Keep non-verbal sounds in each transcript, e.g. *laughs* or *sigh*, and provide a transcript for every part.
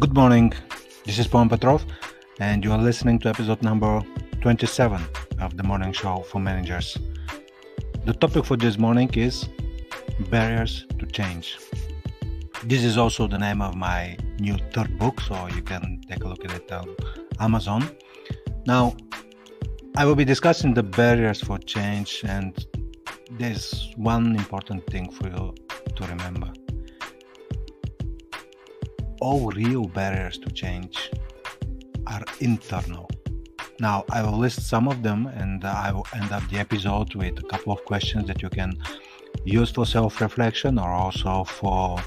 Good morning. This is Paul Petrov, and you are listening to episode number 27 of the morning show for managers. The topic for this morning is barriers to change. This is also the name of my new third book, so you can take a look at it on Amazon. Now, I will be discussing the barriers for change, and there's one important thing for you to remember all real barriers to change are internal. Now, I will list some of them and I will end up the episode with a couple of questions that you can use for self reflection or also for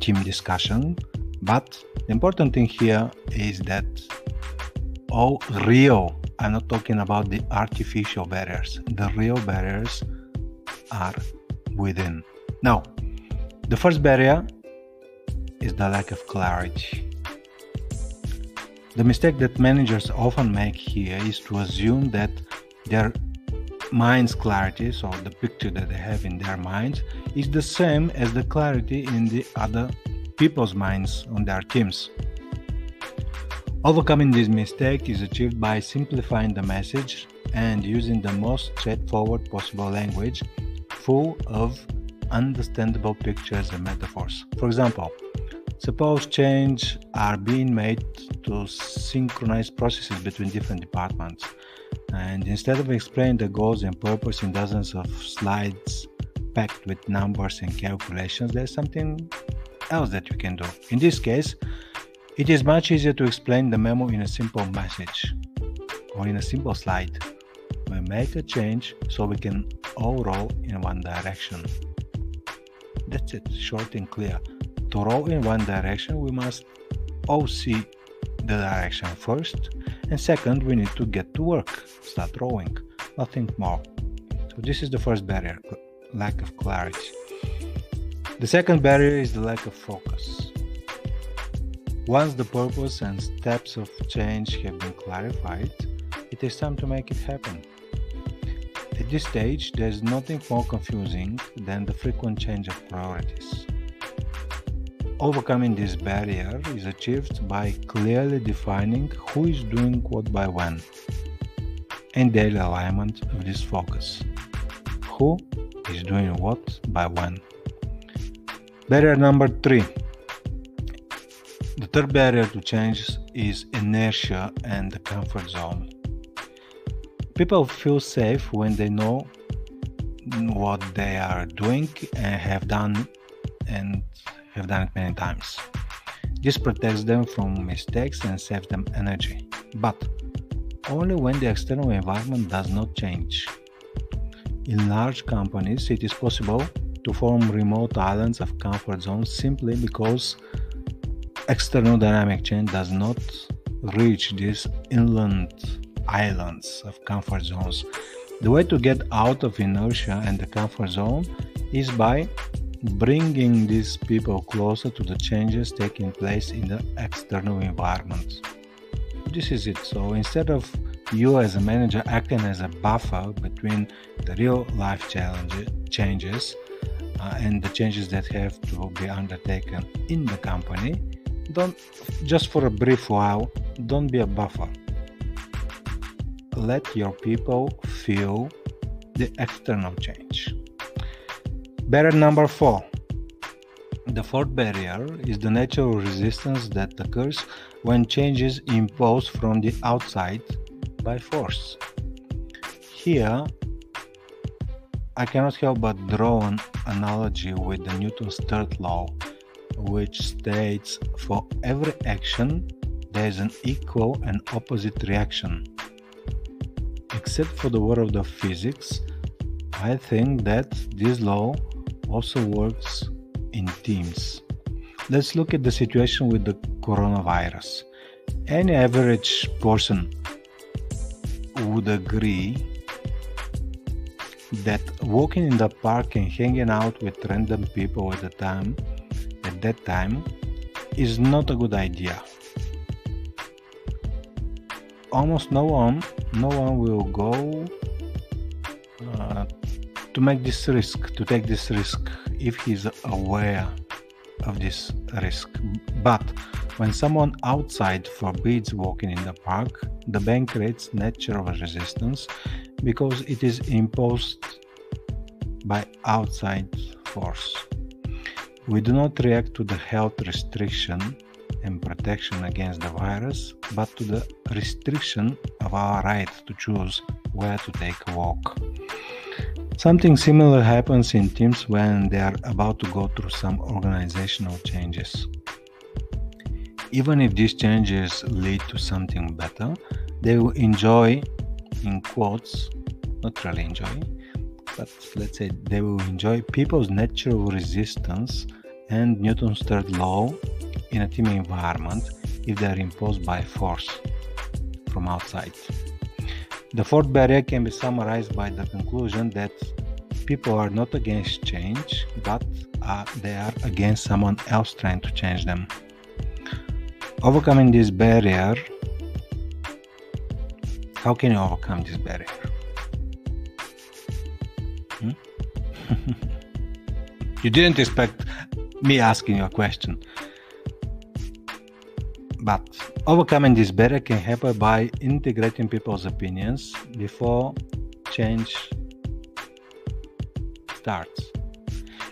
team discussion. But the important thing here is that all real, I'm not talking about the artificial barriers, the real barriers are within. Now, the first barrier is the lack of clarity. The mistake that managers often make here is to assume that their mind's clarity, so the picture that they have in their minds, is the same as the clarity in the other people's minds on their teams. Overcoming this mistake is achieved by simplifying the message and using the most straightforward possible language full of understandable pictures and metaphors. For example, Suppose change are being made to synchronize processes between different departments. And instead of explaining the goals and purpose in dozens of slides packed with numbers and calculations, there's something else that you can do. In this case, it is much easier to explain the memo in a simple message or in a simple slide. We make a change so we can all roll in one direction. That's it, short and clear to row in one direction, we must all see the direction first, and second, we need to get to work, start rowing, nothing more. So, this is the first barrier lack of clarity. The second barrier is the lack of focus. Once the purpose and steps of change have been clarified, it is time to make it happen. At this stage, there is nothing more confusing than the frequent change of priorities. Overcoming this barrier is achieved by clearly defining who is doing what by when and daily alignment of this focus. Who is doing what by when. Barrier number three. The third barrier to change is inertia and the comfort zone. People feel safe when they know what they are doing and have done and have done it many times. This protects them from mistakes and saves them energy, but only when the external environment does not change. In large companies, it is possible to form remote islands of comfort zones simply because external dynamic change does not reach these inland islands of comfort zones. The way to get out of inertia and the comfort zone is by bringing these people closer to the changes taking place in the external environment. This is it. So instead of you as a manager acting as a buffer between the real life challenges, changes uh, and the changes that have to be undertaken in the company, don't just for a brief while, don't be a buffer. Let your people feel the external change. Barrier number four. The fourth barrier is the natural resistance that occurs when changes imposed from the outside by force. Here, I cannot help but draw an analogy with the Newton's third law, which states for every action there is an equal and opposite reaction. Except for the world of physics, I think that this law also works in teams. Let's look at the situation with the coronavirus. Any average person would agree that walking in the park and hanging out with random people at the time at that time is not a good idea. Almost no one no one will go uh, to make this risk, to take this risk, if he's aware of this risk. But When someone outside forbids walking in the park, the ban creates natural resistance because it is imposed by outside force. We do not react to the health restriction and protection against the virus, but to the restriction of our right to choose where to take a walk. Something similar happens in teams when they are about to go through some organizational changes. Even if these changes lead to something better, they will enjoy, in quotes, not really enjoy, but let's say they will enjoy people's natural resistance and Newton's third law in a team environment if they are imposed by force from outside. The fourth barrier can be summarized by the conclusion that people are not against change, but uh, they are against someone else trying to change them. Overcoming this barrier, how can you overcome this barrier? Hmm? *laughs* you didn't expect me asking you a question. But overcoming this barrier can happen by integrating people's opinions before change starts.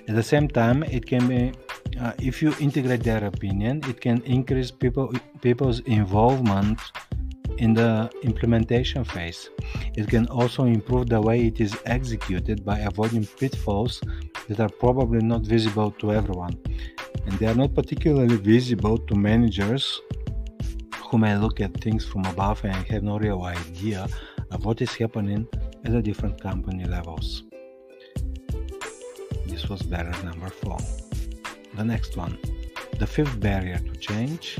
At the same time, it can be uh, if you integrate their opinion, it can increase people people's involvement in the implementation phase. It can also improve the way it is executed by avoiding pitfalls that are probably not visible to everyone. And they are not particularly visible to managers who may look at things from above and have no real idea of what is happening at the different company levels. This was barrier number four. The next one. The fifth barrier to change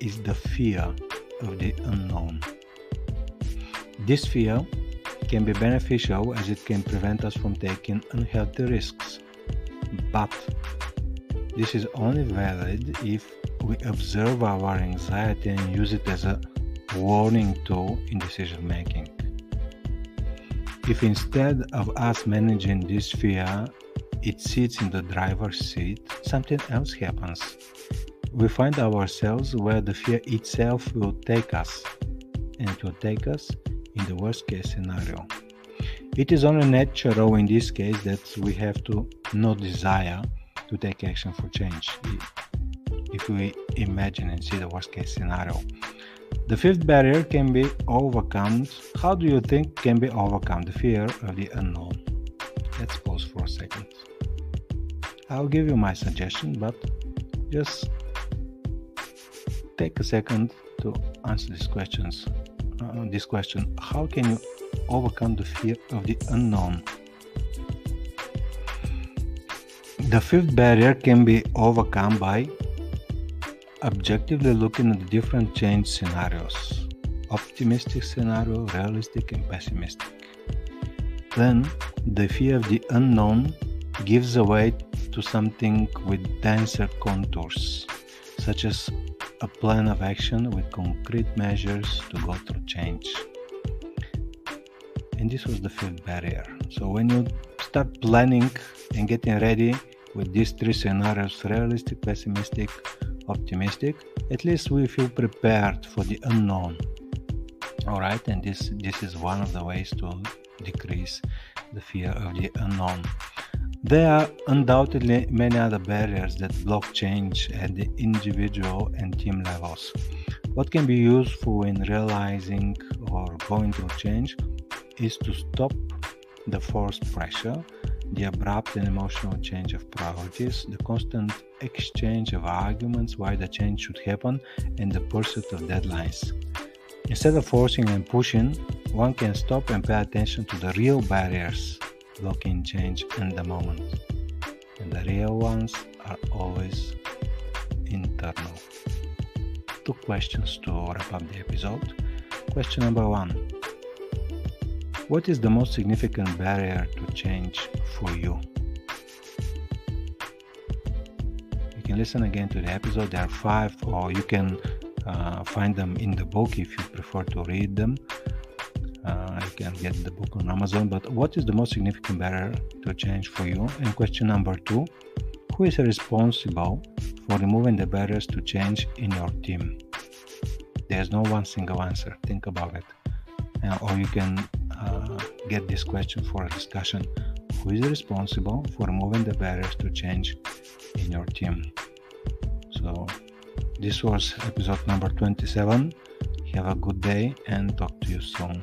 is the fear of the unknown. This fear can be beneficial as it can prevent us from taking unhealthy risks, but this is only valid if we observe our anxiety and use it as a warning tool in decision making. If instead of us managing this fear, it sits in the driver's seat, something else happens. We find ourselves where the fear itself will take us, and it will take us in the worst case scenario. It is only natural in this case that we have to not desire to take action for change if we imagine and see the worst case scenario. The fifth barrier can be overcome. How do you think can be overcome the fear of the unknown? Let's pause for a second. I'll give you my suggestion, but just take a second to answer these questions. Uh, this question: How can you overcome the fear of the unknown? The fifth barrier can be overcome by objectively looking at the different change scenarios optimistic scenario, realistic, and pessimistic. Then the fear of the unknown gives way to something with denser contours, such as a plan of action with concrete measures to go through change. And this was the fifth barrier. So when you start planning and getting ready with these three scenarios realistic, pessimistic, optimistic at least we feel prepared for the unknown. All right and this this is one of the ways to decrease the fear of the unknown. There are undoubtedly many other barriers that block change at the individual and team levels. What can be useful in realizing or going through change is to stop the forced pressure the abrupt and emotional change of priorities, the constant exchange of arguments why the change should happen, and the pursuit of deadlines. Instead of forcing and pushing, one can stop and pay attention to the real barriers blocking change in the moment. And the real ones are always internal. Two questions to wrap up the episode. Question number one what is the most significant barrier to change for you? You can listen again to the episode. There are five, or you can uh, find them in the book if you prefer to read them. Uh, you can get the book on Amazon. But what is the most significant barrier to change for you? And question number two Who is responsible for removing the barriers to change in your team? There's no one single answer. Think about it. Uh, or you can uh, get this question for a discussion. Who is responsible for moving the barriers to change in your team? So, this was episode number 27. Have a good day and talk to you soon.